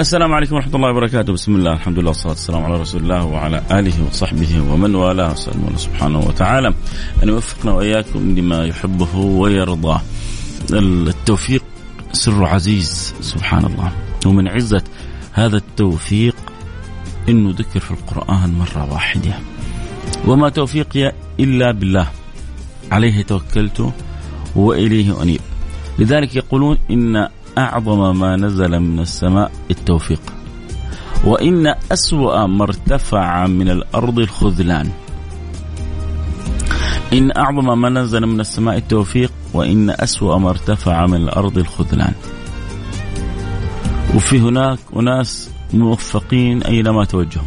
السلام عليكم ورحمة الله وبركاته. بسم الله الحمد لله والصلاة والسلام على رسول الله وعلى آله وصحبه ومن والاه. أسأل الله سبحانه وتعالى أن يوفقنا وإياكم لما يحبه ويرضاه. التوفيق سر عزيز سبحان الله. ومن عزة هذا التوفيق إنه ذكر في القرآن مرة واحدة. وما توفيقي إلا بالله. عليه توكلت وإليه أنيب. لذلك يقولون إن أعظم ما نزل من السماء التوفيق وإن أسوأ ما ارتفع من الأرض الخذلان إن أعظم ما نزل من السماء التوفيق وإن أسوأ ما ارتفع من الأرض الخذلان وفي هناك أناس موفقين أينما توجهوا.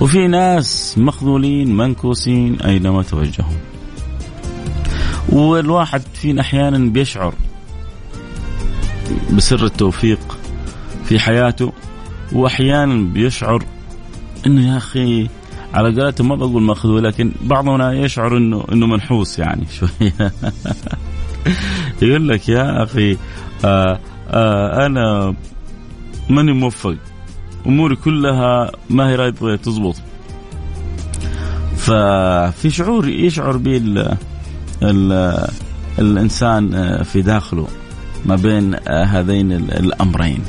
وفي ناس مخذولين منكوسين أينما توجهوا. والواحد فينا أحيانا بيشعر بسر التوفيق في حياته وأحيانا بيشعر إنه يا أخي على قولتهم ما بقول مخذول لكن بعضنا يشعر إنه إنه منحوس يعني شوية يقول لك يا أخي آه آه أنا ماني موفق أموري كلها ما هي رايدة تزبط. ففي شعور يشعر به ال ال الإنسان آه، في داخله. ما بين آه، هذين الأمرين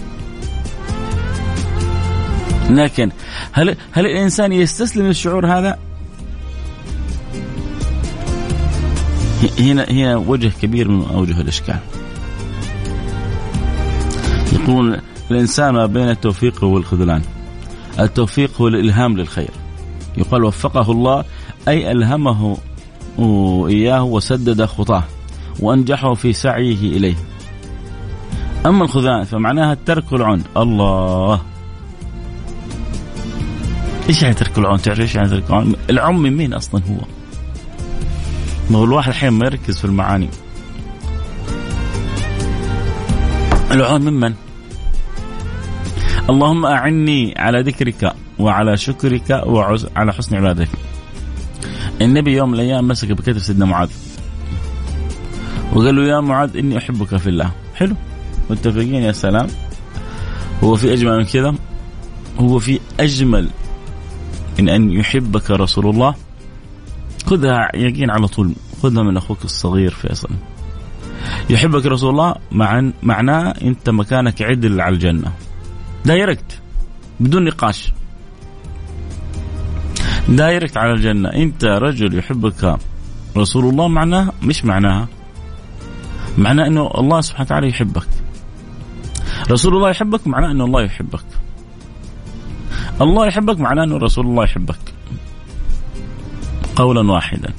لكن هل هل الإنسان يستسلم للشعور هذا؟ هنا هنا وجه كبير من أوجه الإشكال. يقول الإنسان ما بين التوفيق والخذلان التوفيق هو الإلهام للخير يقال وفقه الله أي ألهمه إياه وسدد خطاه وأنجحه في سعيه إليه أما الخذلان فمعناها الترك والعون الله إيش يعني ترك العون؟ تعرف إيش يعني ترك العون؟ العون من مين أصلا هو؟ ما هو الواحد أحيانا ما يركز في المعاني. العون ممن؟ اللهم أعني على ذكرك وعلى شكرك وعلى حسن عبادتك النبي يوم من الأيام مسك بكتف سيدنا معاذ وقال له يا معاذ إني أحبك في الله حلو متفقين يا سلام؟ هو في أجمل من كذا؟ هو في أجمل من أن يحبك رسول الله. خذها يقين على طول. خذها من أخوك الصغير فيصل. يحبك رسول الله مع معناه أنت مكانك عدل على الجنة. direct. بدون نقاش. direct على الجنة. أنت رجل يحبك رسول الله معناه؟ مش معناها. معناه أنه الله سبحانه وتعالى يحبك. رسول الله يحبك معناه أنه الله يحبك. الله يحبك معناه أنه رسول الله يحبك. قولا واحدا.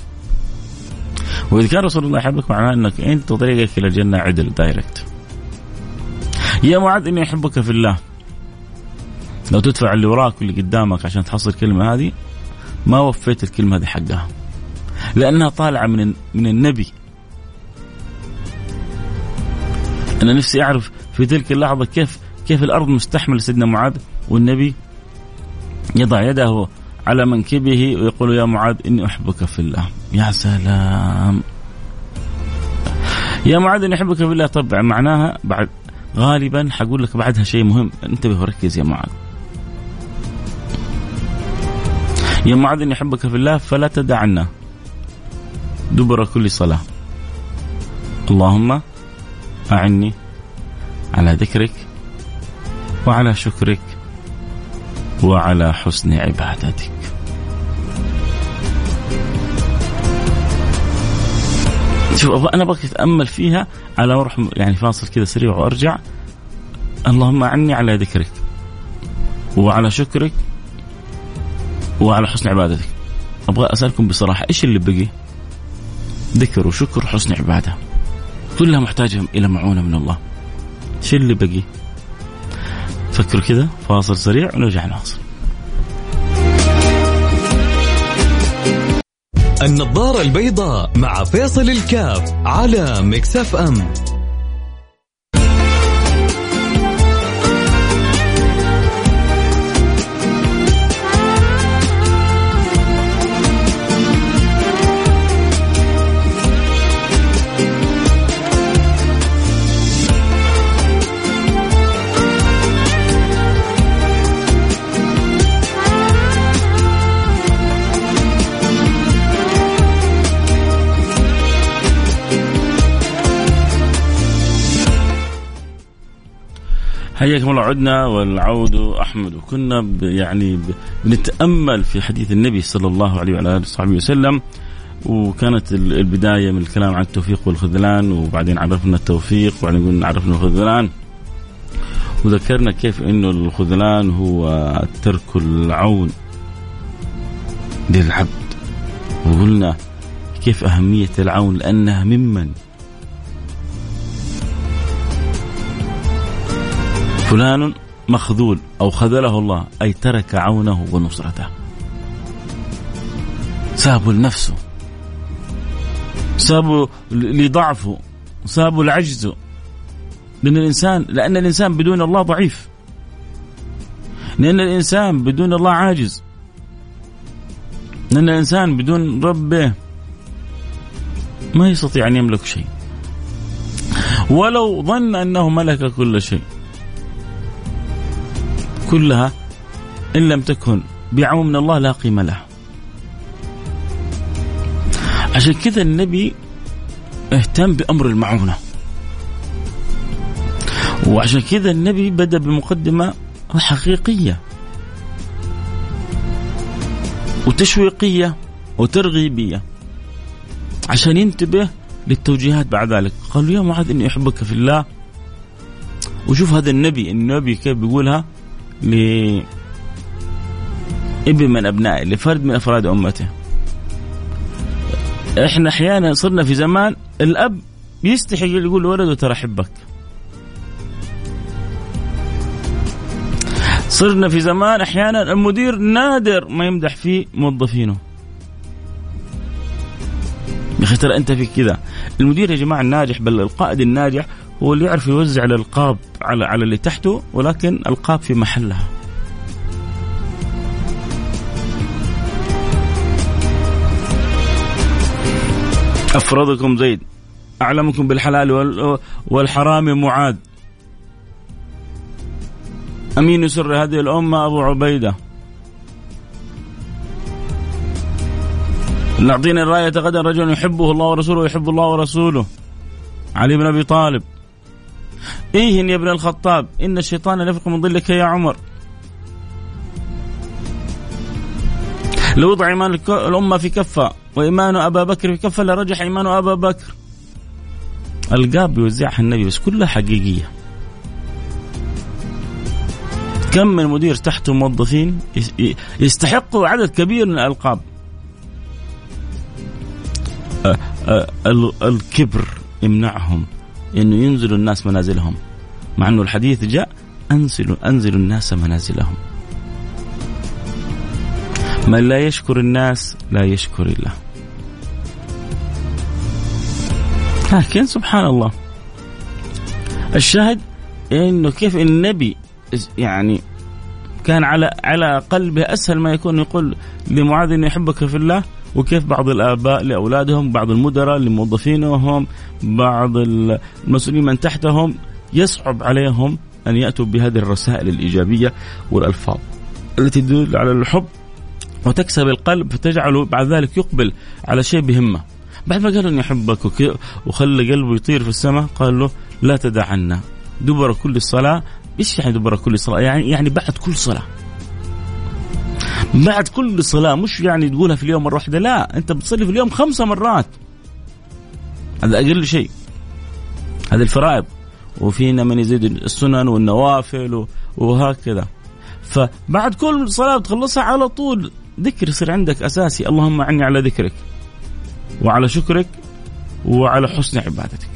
وإذا كان رسول الله يحبك معناه أنك أنت طريقك إلى الجنة عدل دايركت يا معاذ إني أحبك في الله. لو تدفع اللي وراك واللي قدامك عشان تحصل الكلمة هذه ما وفيت الكلمة هذه حقها. لأنها طالعة من من النبي. أنا نفسي أعرف في تلك اللحظة كيف كيف الأرض مستحملة سيدنا معاذ؟ والنبي يضع يده على منكبه ويقول يا معاذ إني أحبك في الله. يا سلام. يا معاذ إني أحبك في الله. طبعا معناها بعد غالبا حقول لك بعدها شيء مهم. انتبه وركز يا معاذ. يا معاذ إني أحبك في الله فلا تدعنا دبر كل صلاة. اللهم أعني على ذكرك وعلى شكرك وعلى حسن عبادتك. شوف أنا أبغاك تتأمل فيها على أروح يعني فاصل كذا سريع وأرجع. اللهم أعني على ذكرك وعلى شكرك وعلى حسن عبادتك. أبغى أسألكم بصراحة إيش اللي بقي؟ ذكر وشكر وحسن عبادة. كلها محتاجة إلى معونة من الله. إيش اللي بقي؟ فكروا كذا فاصل سريع ونرجع نواصل النظارة البيضاء مع فيصل الكاف على مكسف أم حياكم الله عدنا والعود أحمد. وكنا يعني بنتأمل في حديث النبي صلى الله عليه وعلى آله وصحبه وسلم وكانت البداية من الكلام عن التوفيق والخذلان وبعدين عرفنا التوفيق وبعدين قلنا عرفنا الخذلان. وذكرنا كيف انه الخذلان هو ترك العون للعبد. وقلنا كيف أهمية العون لأنها ممن فلان مخذول أو خذله الله أي ترك عونه ونصرته. سابوا لنفسه. سابوا لضعفه. سابوا لعجزه. لأن الإنسان لأن الإنسان بدون الله ضعيف. لأن الإنسان بدون الله عاجز. لأن الإنسان بدون ربه ما يستطيع أن يملك شيء. ولو ظن أنه ملك كل شيء. كلها إن لم تكن بعون من الله لا قيمة لها. عشان كذا النبي اهتم بأمر المعونة. وعشان كذا النبي بدأ بمقدمة حقيقية وتشويقية وترغيبية عشان ينتبه للتوجيهات بعد ذلك. قالوا يا معاذ إني أحبك في الله. وشوف هذا النبي النبي كيف بيقولها؟ ل ابن من أبنائه لفرد من أفراد أمته. إحنا أحيانا صرنا في زمان الأب يستحي يقول لولده ترى أحبك. صرنا في زمان أحيانا المدير نادر ما يمدح فيه موظفينه. يا أخي ترى أنت في كذا. المدير يا جماعة الناجح بل القائد الناجح هو اللي يعرف يوزع الالقاب على على اللي تحته ولكن القاب في محلها. أفرضكم زيد أعلمكم بالحلال والحرام معاذ. أمين سر هذه الأمة أبو عبيدة. نعطينا الراية غدا رجل يحبه الله ورسوله ويحب الله ورسوله. علي بن أبي طالب. إيه يا ابن الخطاب إن الشيطان ليفرق من ظلك يا عمر. لو وضع ايمان الأمة في كفة وإيمان أبا بكر في كفة لرجح إيمان أبا بكر. القاب بيوزعها النبي بس كلها حقيقية. كم من مدير تحته موظفين يستحقوا عدد كبير من الألقاب. الكبر يمنعهم. إنه ينزلوا الناس منازلهم. مع إنه الحديث جاء انزلوا انزلوا الناس منازلهم. من لا يشكر الناس لا يشكر الله. لكن سبحان الله الشاهد إنه كيف النبي يعني كان على على قلبه أسهل ما يكون يقول لمعاذ انه يحبك في الله وكيف بعض الآباء لأولادهم بعض المدراء لموظفينهم بعض المسؤولين من تحتهم يصعب عليهم أن يأتوا بهذه الرسائل الإيجابية والألفاظ التي تدل على الحب وتكسب القلب فتجعله بعد ذلك يقبل على شيء بهمة بعد ما قال اني احبك وخلى قلبه يطير في السماء قال له لا تدع عنا دبر كل الصلاه إيش يعني دبر كل صلاة؟ يعني يعني بعد كل صلاة. بعد كل صلاة مش يعني تقولها في اليوم مرة واحدة لا أنت بتصلي في اليوم خمسة مرات. هذا أقل شيء. هذه الفرائض وفينا من يزيد السنن والنوافل وهكذا. فبعد كل صلاة بتخلصها على طول ذكر يصير عندك أساسي اللهم أعني على ذكرك وعلى شكرك وعلى حسن عبادتك.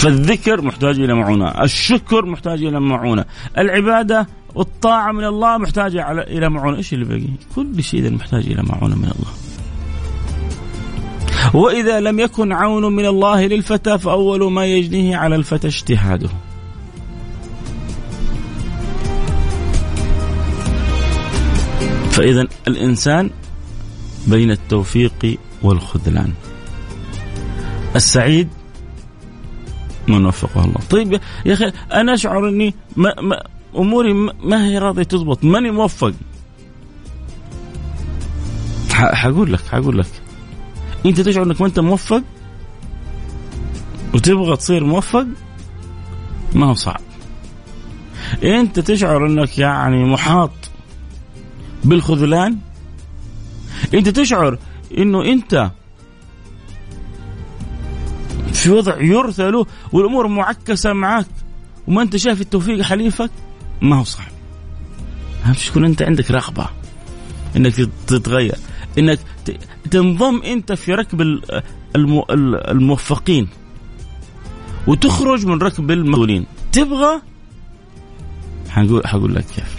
فالذكر محتاج إلى معونة، الشكر محتاج إلى معونة، العبادة والطاعة من الله محتاجة إلى معونة، إيش اللي باقي؟ كل شيء محتاج إلى معونة من الله. وإذا لم يكن عون من الله للفتى فأول ما يجنيه على الفتى اجتهاده. فإذا الإنسان بين التوفيق والخذلان. السعيد من وفقه الله. طيب يا أخي أنا أشعر إني ما ما أموري ما هي راضية تزبط. ماني موفق. حقول لك حقول لك. أنت تشعر إنك ما أنت موفق؟ وتبغى تصير موفق؟ ما هو صعب. أنت تشعر إنك يعني محاط بالخذلان؟ أنت تشعر إنه أنت في وضع يرثى له والأمور معكسة معك وما أنت شايف التوفيق حليفك؟ ما هو صعب اهم شيء يكون أنت عندك رغبة إنك تتغير؟ إنك تنضم أنت في ركب الموفقين. وتخرج من ركب المغلولين تبغى؟ حنقول حقول لك كيف.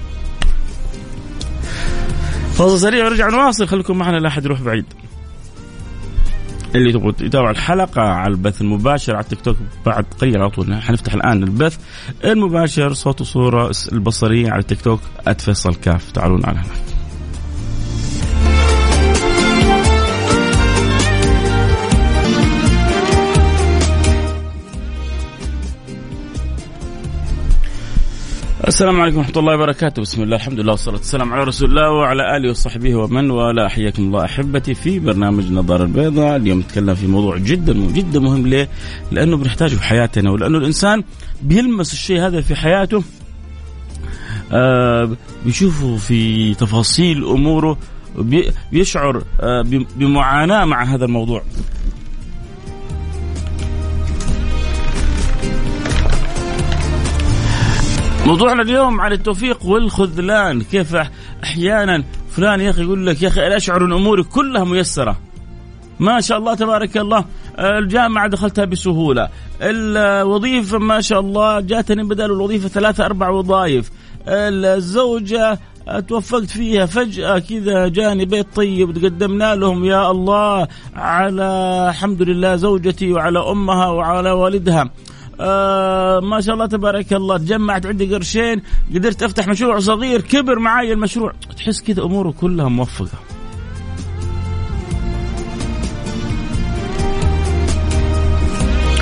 فاصل سريع ورجع نواصل. خليكم معنا لا احد يروح بعيد. اللي تبغوا يتابع الحلقة على البث المباشر على التيك توك بعد قليل على طول. حنفتح الآن البث المباشر صوت وصورة البصرية على التيك توك @فيصل كاف. تعالوا على هناك. السلام عليكم ورحمة الله وبركاته، بسم الله الحمد لله والصلاة والسلام على رسول الله وعلى آله وصحبه ومن والاه، حياكم الله أحبتي في برنامج نظارة البيضاء، اليوم نتكلم في موضوع جدا جدا مهم ليه؟ لأنه بنحتاجه في حياتنا ولأنه الإنسان بيلمس الشيء هذا في حياته آه بيشوفه في تفاصيل أموره بيشعر آه بمعاناة مع هذا الموضوع. موضوعنا اليوم عن التوفيق والخذلان. كيف أحيانا فلان يا أخي يقول لك يا أخي أنا أشعر أن أموري كلها ميسرة. ما شاء الله تبارك الله. الجامعة دخلتها بسهولة. الوظيفة ما شاء الله جاتني بدل الوظيفة ثلاثة أربع وظائف. الزوجة توفقت فيها فجأة كذا جاني بيت طيب وتقدمنا لهم. يا الله على الحمد لله زوجتي وعلى أمها وعلى والدها. آه ما شاء الله تبارك الله تجمعت عندي قرشين قدرت أفتح مشروع صغير كبر معي المشروع. تحس كذا أموره كلها موفقة.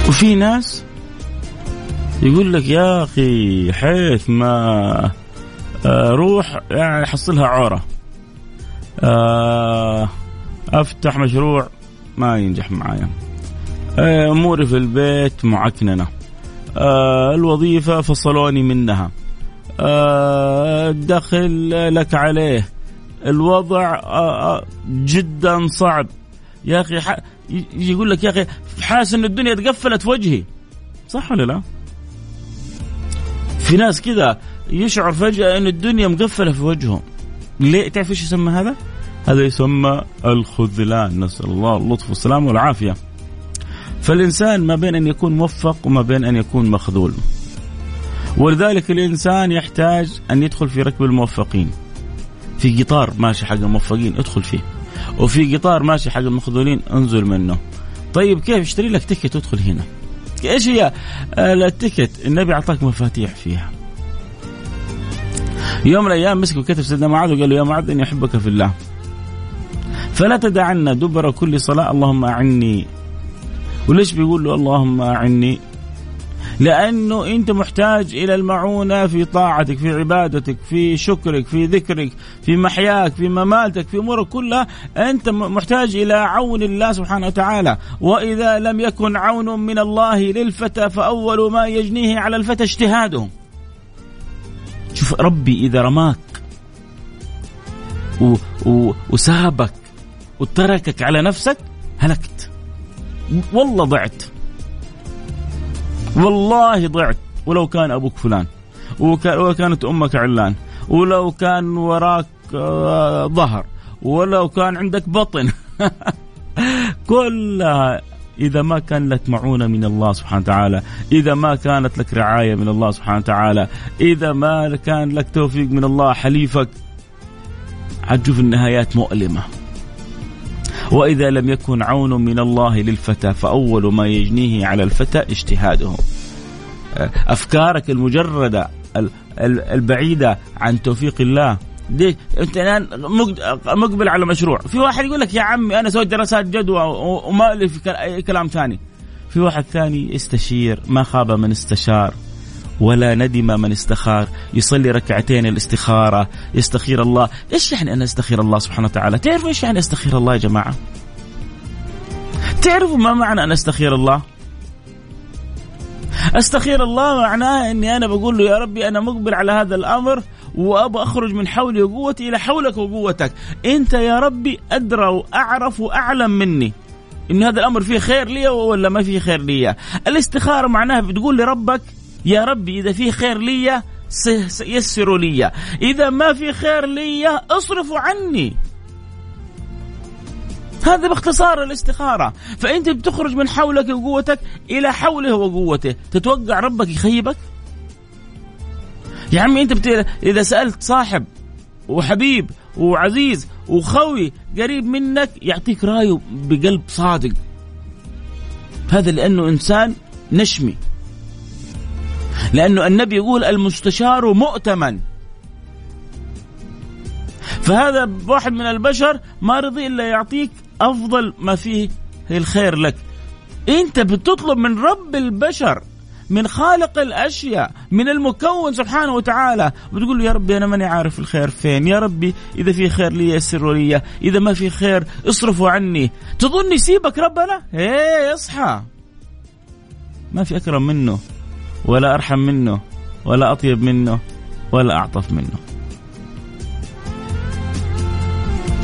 وفي ناس يقول لك يا أخي حيث ما آه، يعني احصلها عورة. آه، أفتح مشروع ما ينجح معايا. أموري في البيت معكننة. آه الوظيفة فصلوني منها. آه الدخل لك عليه. الوضع آه, آه، جدا صعب. يا أخي يقول لك يا أخي حاسس أن الدنيا تقفلت في وجهي. صح ولا لا؟ في ناس كذا يشعر فجأة أن الدنيا مقفلة في وجهه ليه؟ تعرف إيش يسمى هذا؟ هذا يسمى الخذلان. نسأل الله اللطف والسلام والعافية. فالإنسان ما بين أن يكون موفق وما بين أن يكون مخذول. ولذلك الإنسان يحتاج أن يدخل في ركب الموفقين. في قطار ماشي حق الموفقين ادخل فيه. وفي قطار ماشي حق المخذولين انزل منه. طيب كيف اشتري لك تكت وادخل هنا؟ إيش هي؟ التكت النبي أعطاك مفاتيح فيها. يوم من الأيام مسك وكتب سيدنا معاذ وقال له يا معاذ إني أحبك في الله. فلا تدعن دبر كل صلاة اللهم أعني وليش بيقول له اللهم أعني؟ لأنه أنت محتاج إلى المعونة في طاعتك في عبادتك في شكرك في ذكرك في محياك في مماتك في أمورك كلها. أنت محتاج إلى عون الله سبحانه وتعالى. وإذا لم يكن عون من الله للفتى فأول ما يجنيه على الفتى اجتهاده. شوف ربي إذا رماك و و وسابك وتركك على نفسك هلكت. والله ضعت. والله ضعت. ولو كان أبوك فلان ولو كانت أمك علان ولو كان وراك آه، ظهر ولو كان عندك بطن. كلها إذا ما كان لك معونة من الله سبحانه وتعالى إذا ما كانت لك رعاية من الله سبحانه وتعالى إذا ما كان لك توفيق من الله حليفك حتشوف النهايات مؤلمة. وإذا لم يكن عون من الله للفتى فأول ما يجنيه على الفتى اجتهاده. أفكارك المجردة البعيدة عن توفيق الله. ليه أنت الآن مقبل على مشروع. في واحد يقول لك يا عمي أنا سويت دراسات جدوى وما لي في كلام ثاني. في واحد ثاني استشير ما خاب من استشار. ولا ندم من استخار. يصلي ركعتين الاستخارة. يستخير الله. إيش يعني أنا أستخير الله سبحانه وتعالى؟ تعرفوا إيش يعني أستخير الله يا جماعة؟ تعرفوا ما معنى أن أستخير الله؟ أستخير الله معناه إني أنا بقول له يا ربي أنا مقبل على هذا الأمر وابى أخرج من حولي وقوتي إلى حولك وقوتك. أنت يا ربي أدرى وأعرف وأعلم مني إن هذا الأمر فيه خير لي ولا ما فيه خير لي. الاستخارة معناها بتقول لربك يا ربي إذا فيه خير لي يسروا لي إذا ما في خير لي اصرفوا عني. هذا باختصار الاستخارة. فأنت بتخرج من حولك وقوتك إلى حوله وقوته. تتوقع ربك يخيبك؟ يا عمي أنت بت... إذا سألت صاحب وحبيب وعزيز وخوي قريب منك يعطيك رأيه بقلب صادق. هذا لأنه إنسان نشمي. لأنه النبي يقول المستشار مؤتمن. فهذا واحد من البشر ما رضي إلا يعطيك أفضل ما فيه الخير لك. أنت بتطلب من رب البشر من خالق الأشياء من المكون سبحانه وتعالى. بتقول له يا ربي أنا ماني عارف الخير فين. يا ربي إذا في خير لي يسر لي إذا ما في خير اصرفوا عني. تظن يسيبك ربنا؟ إيه اصحى ما في أكرم منه. ولا أرحم منه ولا أطيب منه ولا أعطف منه.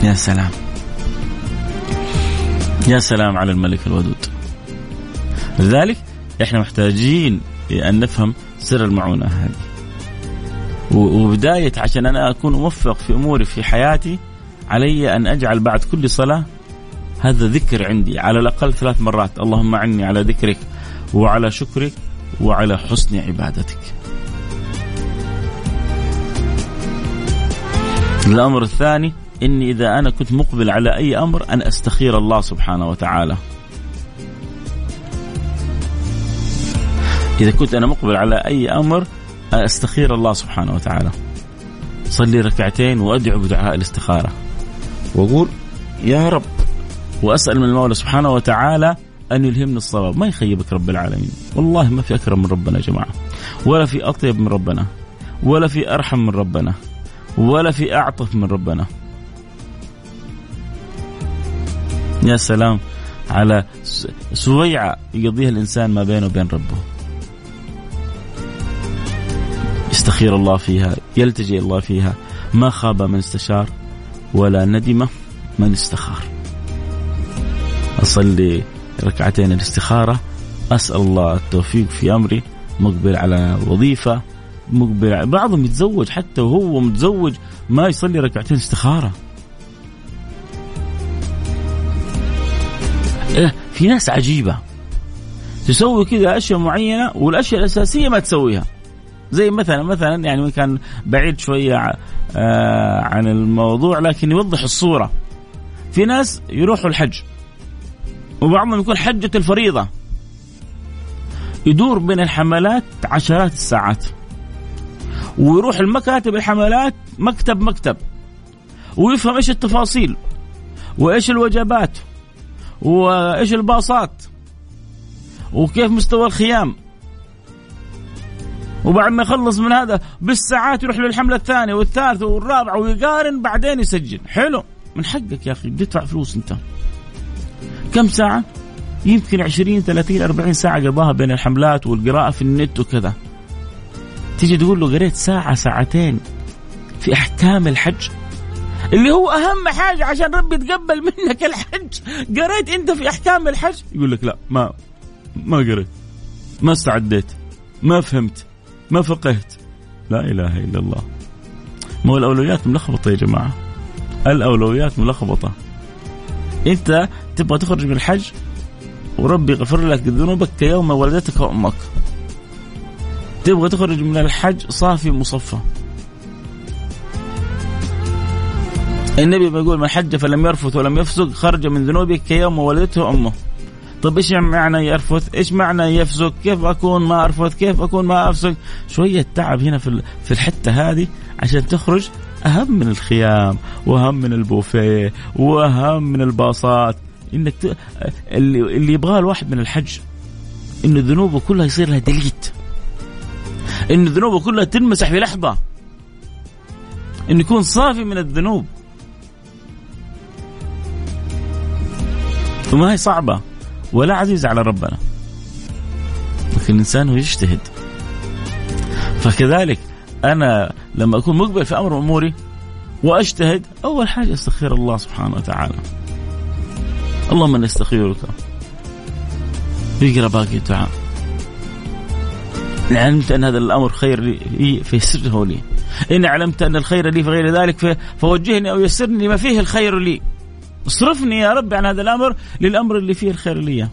يا سلام. يا سلام على الملك الودود. لذلك إحنا محتاجين أن نفهم سر المعونة هذه. وبداية عشان أنا أكون موفق في أموري في حياتي علي أن أجعل بعد كل صلاة هذا ذكر عندي على الأقل ثلاث مرات. اللهم أعني على ذكرك وعلى شكرك وعلى حسن عبادتك. الأمر الثاني إني إذا أنا كنت مقبل على أي أمر أن أستخير الله سبحانه وتعالى. إذا كنت أنا مقبل على أي أمر أستخير الله سبحانه وتعالى. صلي ركعتين وأدعو بدعاء الاستخارة. وأقول يا رب وأسأل من المولى سبحانه وتعالى أن يلهمني الصواب، ما يخيبك رب العالمين، والله ما في أكرم من ربنا يا جماعة، ولا في أطيب من ربنا، ولا في أرحم من ربنا، ولا في أعطف من ربنا. يا سلام على سويعة يقضيها الإنسان ما بينه وبين ربه. يستخير الله فيها يلتجئ الله فيها. ما خاب من استشار ولا ندم من استخار. أصلي ركعتين الاستخارة. أسأل الله التوفيق في أمري. مقبل على وظيفة. مقبل بعضهم يتزوج حتى وهو متزوج ما يصلي ركعتين استخارة. إيه في ناس عجيبة. تسوي كذا أشياء معينة والأشياء الأساسية ما تسويها. زي مثلا مثلا يعني كان بعيد شوية آه عن الموضوع لكن يوضح الصورة. في ناس يروحوا الحج. وبعضهم يكون حجة الفريضة. يدور بين الحملات عشرات الساعات. ويروح المكاتب الحملات مكتب مكتب. ويفهم إيش التفاصيل وإيش الوجبات وإيش الباصات وكيف مستوى الخيام. وبعد ما يخلص من هذا بالساعات يروح للحملة الثانية والثالثة والرابعة ويقارن بعدين يسجل. حلو. من حقك يا أخي تدفع فلوس أنت. كم ساعة؟ يمكن 20 30 40 ساعة قضاها بين الحملات والقراءة في النت وكذا. تيجي تقول له قريت ساعة ساعتين في أحكام الحج؟ اللي هو أهم حاجة عشان ربي يتقبل منك الحج. قريت أنت في أحكام الحج؟ يقول لك لا ما ما قريت. ما استعديت. ما فهمت. ما فقهت. لا إله إلا الله. ما الأولويات ملخبطة يا جماعة؟ الأولويات ملخبطة. أنت تبغى تخرج من الحج وربي يغفر لك ذنوبك كيوم ولدتك أمك تبغى تخرج من الحج صافي مصفى النبي بيقول من حج فلم يرفث ولم يفسق خرج من ذنوبه كيوم ولدته امه طيب إيش معنى يرفث؟ إيش معنى يفسق؟ كيف أكون ما أرفث؟ كيف أكون ما أفسق؟ شوية تعب هنا في في الحتة هذه عشان تخرج أهم من الخيام وأهم من البوفيه وأهم من الباصات إنك ت... اللي اللي يبغاه الواحد من الحج إنه ذنوبه كلها يصير لها ديليت إنه ذنوبه كلها تنمسح في لحظة. إنه يكون صافي من الذنوب. وما هي صعبة ولا عزيزة على ربنا. لكن الإنسان هو يجتهد. فكذلك أنا لما أكون مقبل في أمر أموري وأجتهد أول حاجة أستخير الله سبحانه وتعالى. اللهم نستخيرك يقرأ باقي الدعاء إن علمت أن هذا الأمر خير لي فيسره لي. إن علمت أن الخير لي في غير ذلك فوجهني أو يسرني ما فيه الخير لي. اصرفني يا رب عن هذا الأمر للأمر اللي فيه الخير لي.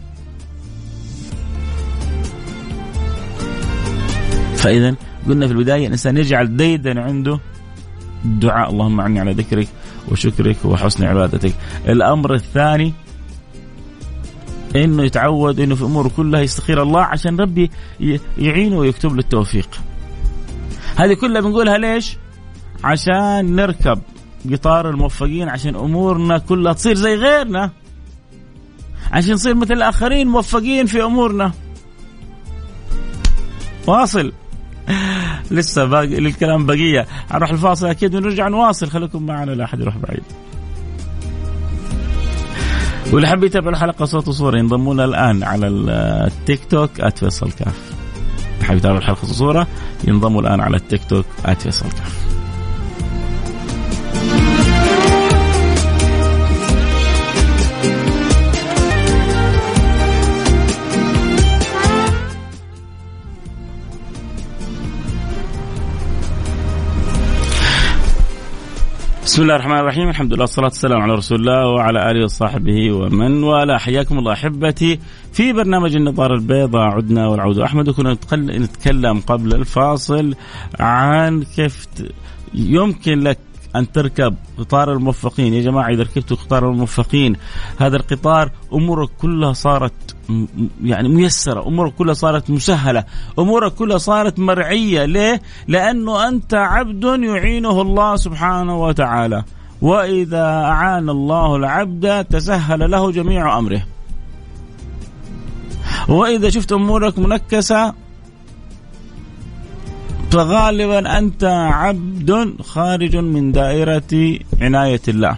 فإذا قلنا في البداية الإنسان يجعل ديدا عنده. الدعاء اللهم عني على ذكرك وشكرك وحسن عبادتك. الأمر الثاني إنه يتعود إنه في اموره كلها يستخير الله عشان ربي يعينه ويكتب له التوفيق. هذه كلها بنقولها ليش؟ عشان نركب قطار الموفقين عشان أمورنا كلها تصير زي غيرنا. عشان نصير مثل الآخرين موفقين في أمورنا. واصل لسه باقي للكلام بقية حنروح الفاصل أكيد ونرجع نواصل خليكم معنا لا أحد يروح بعيد. واللي حاب يتابع الحلقة صوت وصورة ينضمون الآن على التيك توك @فيصل كاف. حاب يتابع الحلقة وصورة ينضموا الآن على التيك توك @فيصل كاف. بسم الله الرحمن الرحيم. الحمد لله والصلاة والسلام على رسول الله وعلى آله وصحبه ومن والاه. حياكم الله أحبتي في برنامج النظارة البيضاء. عدنا والعود أحمد. وكنا نتكلم قبل الفاصل عن كيف يمكن لك أن تركب قطار الموفقين. يا جماعة إذا ركبتوا قطار الموفقين هذا القطار أمورك كلها صارت يعني ميسرة أمورك كلها صارت مسهلة أمورك كلها صارت مرعية. ليه؟ لأنه أنت عبد يعينه الله سبحانه وتعالى. وإذا أعان الله العبد تسهل له جميع أمره. وإذا شفت أمورك منكسة فغالبا أنت عبد خارج من دائرة عناية الله.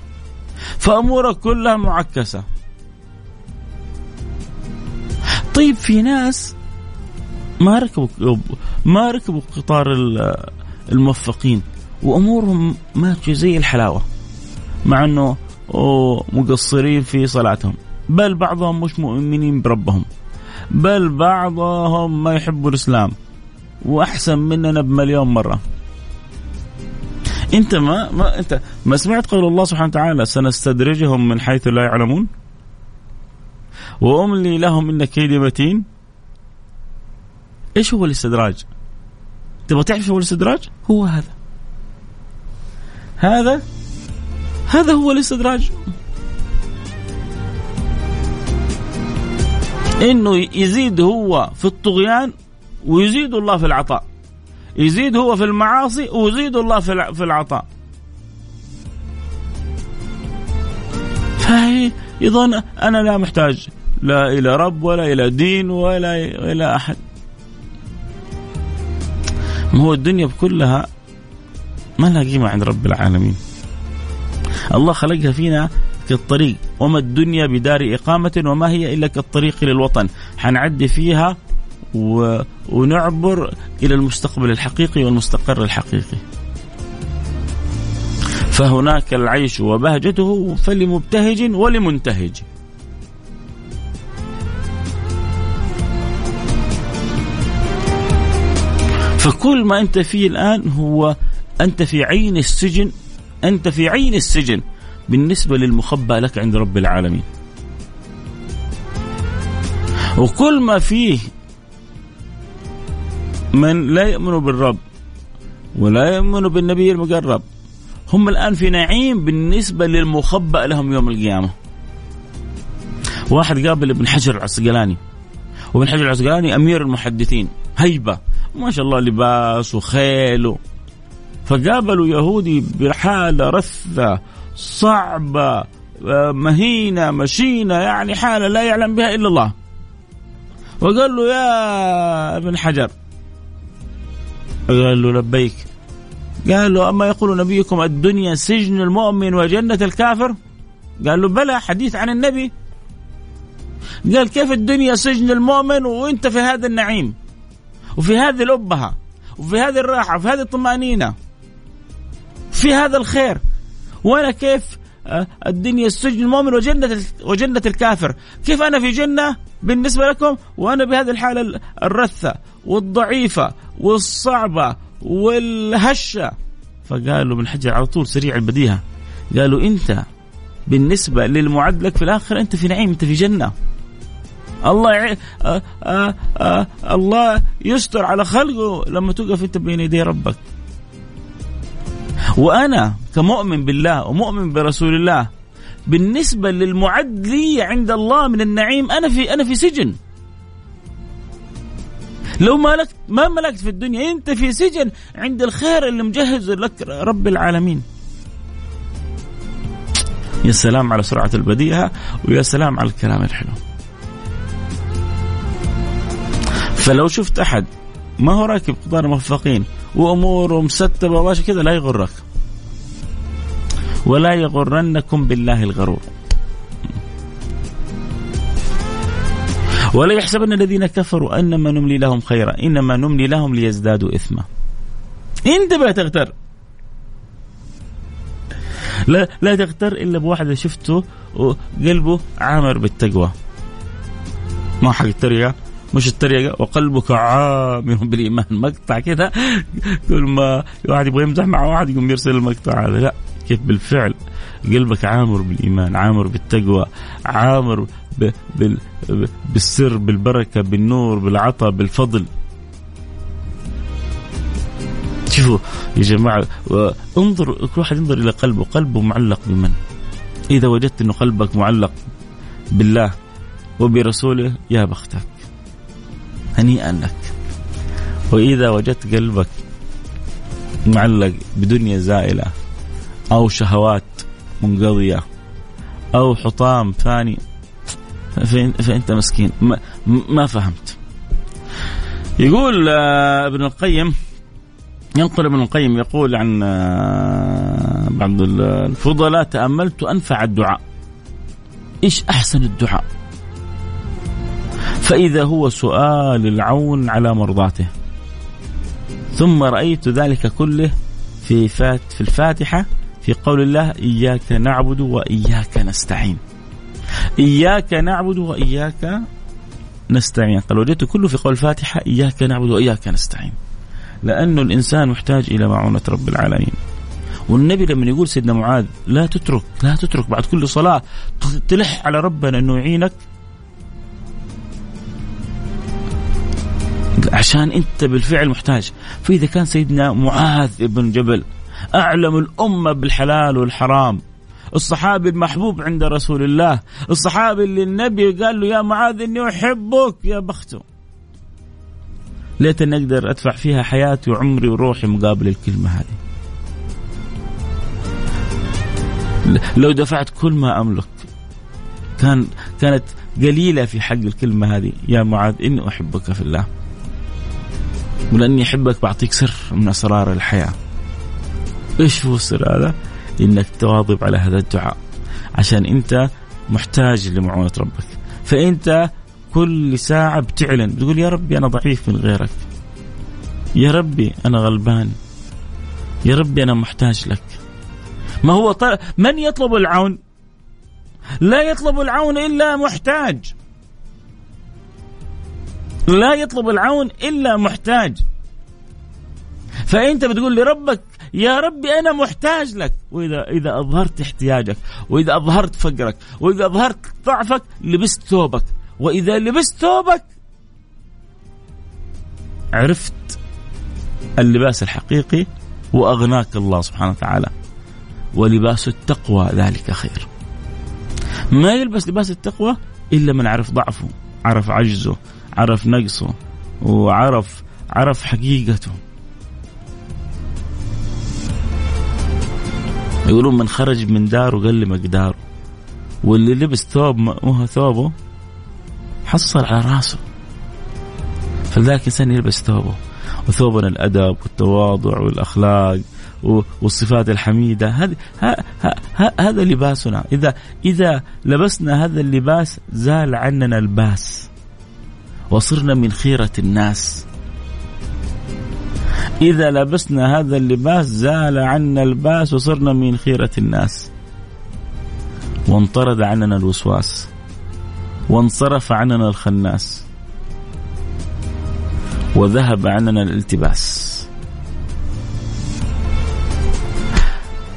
فأمورك كلها معكسة. طيب في ناس ما ركبوا ما ركبوا قطار الموفقين وأمورهم ماشية زي الحلاوة مع إنه مقصرين في صلاتهم. بل بعضهم مش مؤمنين بربهم. بل بعضهم ما يحبوا الإسلام. وأحسن مننا بمليون مرة. أنت ما ما أنت ما سمعت قول الله سبحانه وتعالى سنستدرجهم من حيث لا يعلمون؟ وأملي لهم إن كيدي متين. إيش هو الاستدراج؟ تبغى تعرف هو الاستدراج؟ هو هذا. هذا؟ هذا هو الاستدراج. إنه يزيد هو في الطغيان ويزيد الله في العطاء. يزيد هو في المعاصي ويزيد الله في العطاء. فهي يظن أنا لا محتاج لا إلى رب ولا إلى دين ولا إلى أحد. ما هو الدنيا كلها ما لها قيمة عند رب العالمين. الله خلقها فينا كالطريق. وما الدنيا بدار إقامة وما هي إلا كالطريق للوطن. حنعدي فيها و... ونعبر إلى المستقبل الحقيقي والمستقر الحقيقي. فهناك العيش وبهجته فلمبتهج ولمنتهج. فكل ما أنت فيه الآن هو أنت في عين السجن أنت في عين السجن بالنسبة للمخبى لك عند رب العالمين. وكل ما فيه من لا يؤمن بالرب ولا يؤمن بالنبي المقرب هم الآن في نعيم بالنسبة للمخبأ لهم يوم القيامة. واحد قابل ابن حجر العسقلاني وابن حجر العسقلاني أمير المحدثين هيبة ما شاء الله لباس وخيل فقابلوا يهودي بحالة رثة صعبة مهينة مشينة يعني حالة لا يعلم بها إلا الله. وقال له يا ابن حجر قال له لبيك. قال له أما يقول نبيكم الدنيا سجن المؤمن وجنة الكافر؟ قال له بلى حديث عن النبي. قال كيف الدنيا سجن المؤمن وأنت في هذا النعيم؟ وفي هذه الأبهة وفي هذه الراحة وفي هذه الطمأنينة. في هذا الخير. وأنا كيف الدنيا السجن المؤمن وجنة وجنة الكافر. كيف أنا في جنة؟ بالنسبة لكم وأنا بهذه الحالة الرثة والضعيفة والصعبة والهشة. فقالوا من حجر على طول سريع البديهة. قالوا أنت بالنسبة للمعد لك في الآخرة أنت في نعيم أنت في جنة. الله يع... آآ آه، آآ آه، آآ الله يستر على خلقه لما تقف أنت بين يدي ربك. وأنا كمؤمن بالله ومؤمن برسول الله بالنسبة للمعد لي عند الله من النعيم أنا في أنا في سجن. لو ملكت ما ملكت في الدنيا أنت في سجن عند الخير اللي مجهز لك رب العالمين. يا سلام على سرعة البديهة ويا سلام على الكلام الحلو. فلو شفت أحد ما هو راكب قطار موفقين وأموره مستبه وماشي كذا لا يغرك. ولا يغرنكم بالله الغرور. ولا يحسبن الذين كفروا أنما نملي لهم خيرا إنما نملي لهم ليزدادوا إثما. انتبه تغتر. لا لا تغتر إلا بواحد شفته قلبه عامر بالتقوى. ما حق التريقة؟ مش التريقة وقلبك عامر بالإيمان. مقطع كذا كل ما واحد يبغى يمزح مع واحد يقوم يرسل المقطع هذا. لا. كيف بالفعل قلبك عامر بالإيمان عامر بالتقوى عامر. بالسر بالبركة بالنور بالعطاء بالفضل شوفوا يا جماعة انظر كل واحد ينظر إلى قلبه قلبه معلق بمن إذا وجدت إنه قلبك معلق بالله وبرسوله يا بختك هنيئا لك وإذا وجدت قلبك معلق بدنيا زائلة أو شهوات منقضية أو حطام فاني فأنت مسكين؟ ما, ما فهمت. يقول آه، ابن القيم ينقل ابن القيم يقول عن آه، بعض الفضلاء تأملت أنفع الدعاء. إيش أحسن الدعاء؟ فإذا هو سؤال العون على مرضاته. ثم رأيت ذلك كله في فات في الفاتحة في قول الله إياك نعبد وإياك نستعين. إياك نعبد وإياك نستعين. قال وجدت كله في قول الفاتحة إياك نعبد وإياك نستعين. لأنه الإنسان محتاج إلى معونة رب العالمين. والنبي لما يقول سيدنا معاذ لا تترك لا تترك بعد كل صلاة تلح على ربنا أنه يعينك. عشان أنت بالفعل محتاج. فإذا كان سيدنا معاذ بن جبل أعلم الأمة بالحلال والحرام. الصحابي المحبوب عند رسول الله. الصحابي اللي النبي قال له يا معاذ إني أحبك يا بخته ليتني أقدر أدفع فيها حياتي وعمري وروحي مقابل الكلمة هذه. لو دفعت كل ما أملك كان كانت قليلة في حق الكلمة هذه. يا معاذ إني أحبك في الله ولأني أحبك بعطيك سر من أسرار الحياة. إيش هو السر هذا؟ إنك تواظب على هذا الدعاء عشان أنت محتاج لمعونة ربك. فأنت كل ساعة بتعلن بتقول يا ربي أنا ضعيف من غيرك. يا ربي أنا غلبان. يا ربي أنا محتاج لك. ما هو طل... من يطلب العون؟ لا يطلب العون إلا محتاج. لا يطلب العون إلا محتاج فأنت بتقول لربك يا ربي أنا محتاج لك. واذا إذا أظهرت احتياجك وإذا أظهرت فقرك وإذا أظهرت ضعفك لبست ثوبك. وإذا لبست ثوبك عرفت اللباس الحقيقي وأغناك الله سبحانه وتعالى. ولباس التقوى ذلك خير. ما يلبس لباس التقوى إلا من عرف ضعفه عرف عجزه عرف نقصه وعرف عرف حقيقته. يقولون من خرج من داره قل مقداره. واللي لبس ثوب ما هو ثوبه حصل على راسه. فلذلك الانسان يلبس ثوبه. وثوبنا الأدب والتواضع والأخلاق والصفات الحميدة. هذه هذا لباسنا. اذا إذا لبسنا هذا اللباس زال عننا الباس. وصرنا من خيرة الناس. إذا لبسنا هذا اللباس زال عنا الباس وصرنا من خيرة الناس. وانطرد عننا الوسواس. وانصرف عننا الخناس. وذهب عننا الالتباس.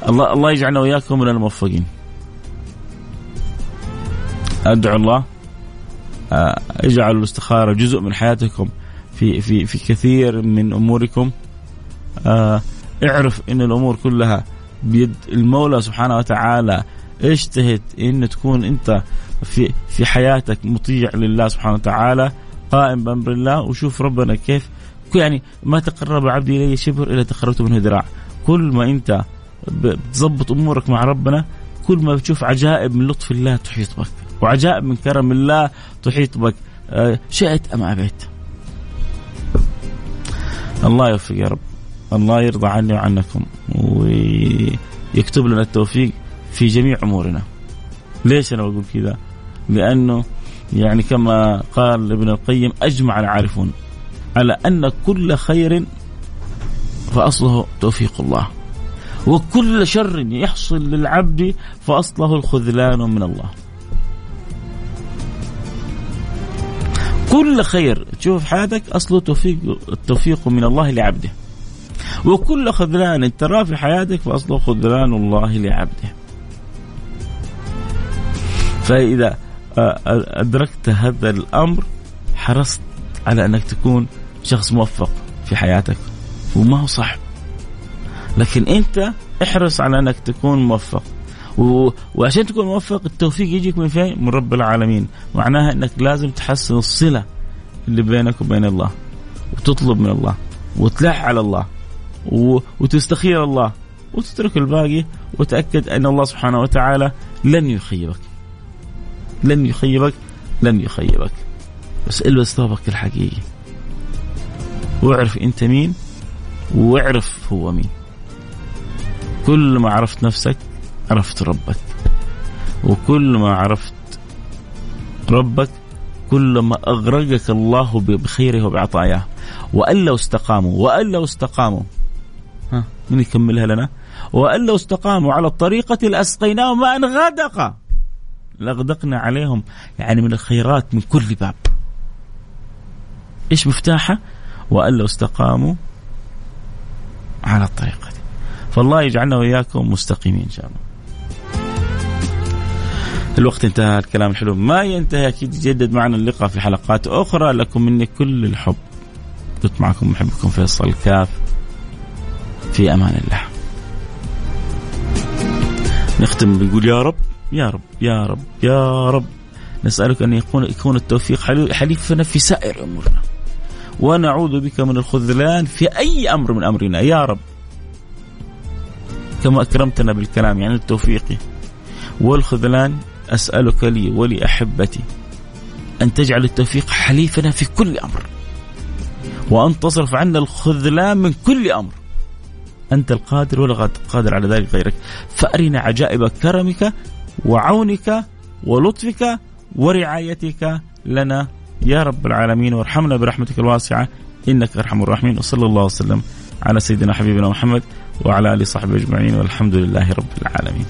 الله الله يجعلنا وإياكم من الموفقين. أدعو الله آه، أجعل الاستخارة جزء من حياتكم في في في كثير من أموركم. اعرف إن الأمور كلها بيد المولى سبحانه وتعالى. اجتهد إن تكون أنت في في حياتك مطيع لله سبحانه وتعالى قائم بأمر الله وشوف ربنا كيف. يعني ما تقرب عبدي إلي شبر إلا تقربت منه ذراع. كل ما أنت بتظبط أمورك مع ربنا كل ما بتشوف عجائب من لطف الله تحيط بك وعجائب من كرم الله تحيط بك آه، شئت أم أبيت. الله يوفق يا رب. الله يرضى عني وعنكم ويكتب لنا التوفيق في جميع أمورنا. ليش أنا بقول كذا؟ لأنه يعني كما قال ابن القيم أجمع العارفون على أن كل خير فأصله توفيق الله وكل شر يحصل للعبد فأصله الخذلان من الله. كل خير تشوف في حياتك أصله توفيق التوفيق من الله لعبده. وكل خذلان تراه في حياتك فأصله خذلان الله لعبده. فإذا أدركت هذا الأمر حرصت على أنك تكون شخص موفق في حياتك. وما هو صح. لكن أنت احرص على أنك تكون موفق. و... وعشان تكون موفق التوفيق يجيك من فين؟ من رب العالمين، معناها أنك لازم تحسن الصلة اللي بينك وبين الله. وتطلب من الله. وتلح على الله. و... وتستخير الله وتترك الباقي وتأكد أن الله سبحانه وتعالى لن يخيبك. لن يخيبك لن يخيبك. بس البس ثوبك الحقيقي. واعرف أنت مين واعرف هو مين. كل ما عرفت نفسك عرفت ربك وكل ما عرفت ربك كل ما أغرقك الله بخيره وبعطاياه وأن لو استقاموا وأن لو استقاموا من يكملها لنا؟ وأن لو استقاموا على الطريقة لأسقيناهم ماء غدق لأغدقنا عليهم. يعني من الخيرات من كل باب. إيش مفتاحه؟ وأن لو استقاموا على الطريقة فالله يجعلنا وإياكم مستقيمين إن شاء الله. الوقت انتهى الكلام الحلو ما ينتهي أكيد يجدد معنا اللقاء في حلقات أخرى. لكم مني كل الحب. كنت معكم محبكم فيصل كاف. في أمان الله. نختم بنقول يا رب يا رب يا رب يا رب. نسألك أن يكون يكون التوفيق حليفنا في سائر أمورنا. ونعوذ بك من الخذلان في أي أمر من أمرنا. يا رب. كما أكرمتنا بالكلام يعني التوفيق. والخذلان أسألك لي ولأحبتي أن تجعل التوفيق حليفنا في كل أمر. وأن تصرف عنا الخذلان من كل أمر. أنت القادر ولا قادر على ذلك غيرك. فأرنا عجائب كرمك وعونك ولطفك ورعايتك لنا يا رب العالمين. وارحمنا برحمتك الواسعة. إنك أرحم الراحمين. وصلى الله وسلم على سيدنا حبيبنا محمد وعلى آله وصحبه أجمعين. والحمد لله رب العالمين.